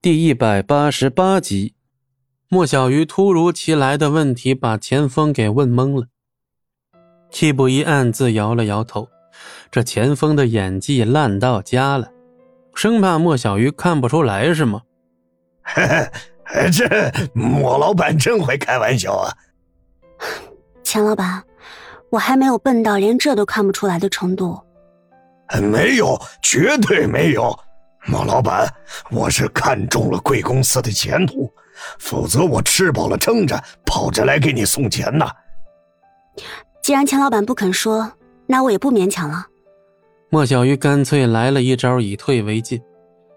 第一百八十八集，莫小鱼突如其来的问题把钱锋给问懵了。戚不一暗自摇了摇头，这钱锋的演技烂到家了，生怕莫小鱼看不出来是吗？嘿嘿，这莫老板真会开玩笑啊！钱老板，我还没有笨到连这都看不出来的程度。没有，绝对没有。莫老板，我是看中了贵公司的前途，否则我吃饱了撑着跑着来给你送钱呢。既然钱老板不肯说，那我也不勉强了。莫小鱼干脆来了一招以退为进，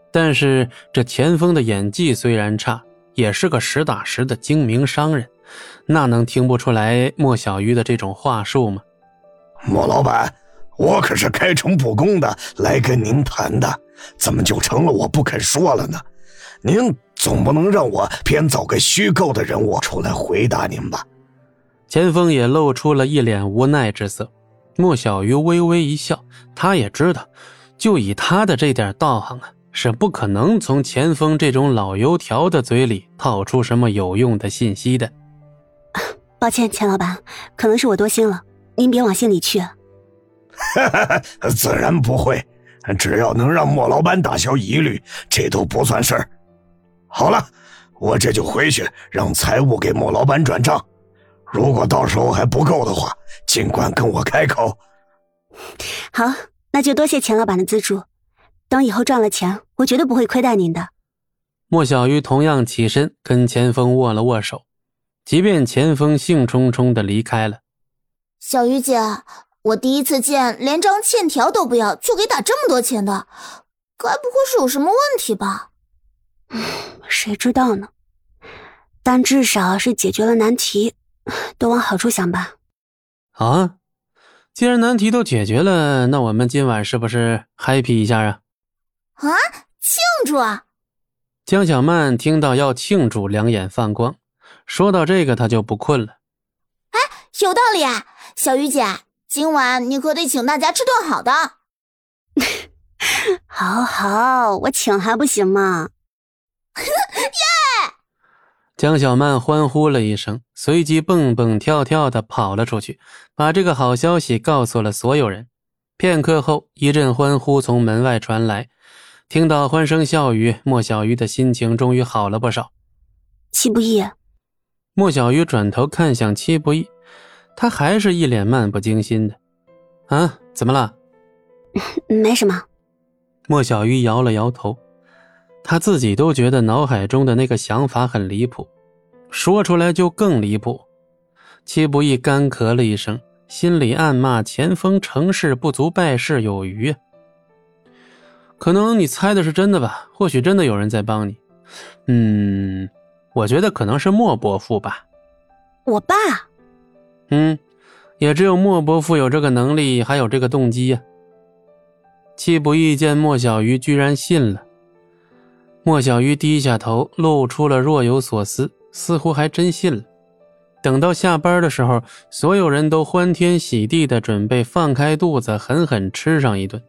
但是这钱锋的演技虽然差，也是个实打实的精明商人，那能听不出来莫小鱼的这种话术吗？莫老板。我可是开诚布公的来跟您谈的，怎么就成了我不肯说了呢？您总不能让我编造个虚构的人物出来回答您吧？钱锋也露出了一脸无奈之色。莫小鱼微微一笑，他也知道，就以他的这点道行啊，是不可能从钱锋这种老油条的嘴里套出什么有用的信息的。抱歉，钱老板，可能是我多心了，您别往心里去。哈哈，自然不会，只要能让莫老板打消疑虑，这都不算事儿。好了，我这就回去让财务给莫老板转账。如果到时候还不够的话，尽管跟我开口。好，那就多谢钱老板的资助。等以后赚了钱，我绝对不会亏待您的。莫小鱼同样起身跟钱锋握了握手，即便钱锋兴冲冲的离开了。小鱼姐。我第一次见连张欠条都不要就给打这么多钱的，该不会是有什么问题吧？谁知道呢？但至少是解决了难题，都往好处想吧。啊，既然难题都解决了，那我们今晚是不是 happy 一下啊？啊，庆祝啊！江小曼听到要庆祝，两眼放光。说到这个，她就不困了。哎，有道理啊，小鱼姐。今晚你可得请大家吃顿好的。好好，我请还不行吗？耶！江小曼欢呼了一声，随即蹦蹦跳跳的跑了出去，把这个好消息告诉了所有人。片刻后，一阵欢呼从门外传来，听到欢声笑语，莫小鱼的心情终于好了不少。戚不义，莫小鱼转头看向戚不义。他还是一脸漫不经心的，啊？怎么了？没什么。莫小鱼摇了摇头，他自己都觉得脑海中的那个想法很离谱，说出来就更离谱。戚不义干咳了一声，心里暗骂：“前锋成事不足败事有余。”可能你猜的是真的吧？或许真的有人在帮你。嗯，我觉得可能是莫伯父吧。我爸。嗯，也只有莫伯父有这个能力，还有这个动机呀。戚不义见莫小鱼居然信了，莫小鱼低下头，露出了若有所思，似乎还真信了。等到下班的时候，所有人都欢天喜地的准备放开肚子狠狠吃上一顿。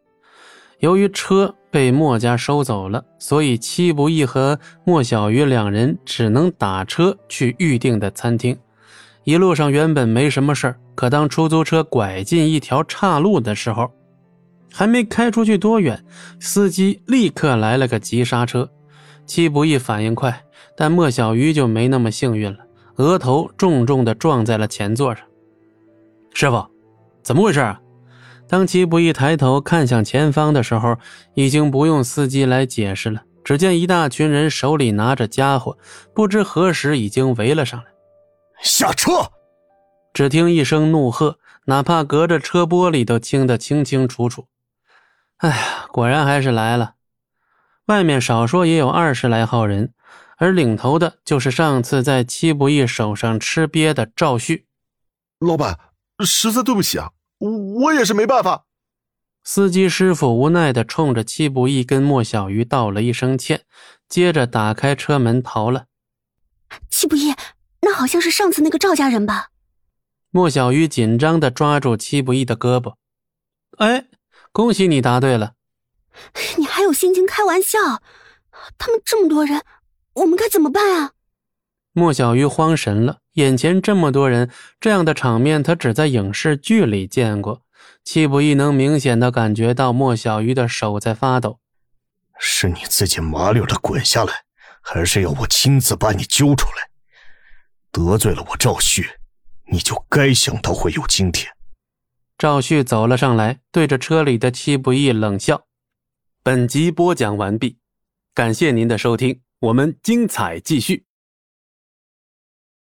由于车被莫家收走了，所以戚不义和莫小鱼两人只能打车去预定的餐厅。一路上原本没什么事可当出租车拐进一条岔路的时候，还没开出去多远，司机立刻来了个急刹车。戚不义反应快，但莫小鱼就没那么幸运了，额头重重的撞在了前座上。师傅，怎么回事啊？当戚不义抬头看向前方的时候，已经不用司机来解释了。只见一大群人手里拿着家伙，不知何时已经围了上来。下车！只听一声怒喝，哪怕隔着车玻璃都听得清清楚楚。哎呀，果然还是来了。外面少说也有二十来号人，而领头的就是上次在戚不义手上吃瘪的赵旭。老板，实在对不起啊，我也是没办法。司机师傅无奈地冲着戚不义跟莫小鱼道了一声歉，接着打开车门逃了。戚不义。那好像是上次那个赵家人吧？莫小鱼紧张的抓住戚不义的胳膊。哎，恭喜你答对了。你还有心情开玩笑？他们这么多人，我们该怎么办啊？莫小鱼慌神了，眼前这么多人，这样的场面他只在影视剧里见过。戚不义能明显的感觉到莫小鱼的手在发抖。是你自己麻溜的滚下来，还是要我亲自把你揪出来？得罪了我赵旭，你就该想到会有今天。赵旭走了上来，对着车里的戚不易冷笑。本集播讲完毕，感谢您的收听，我们精彩继续。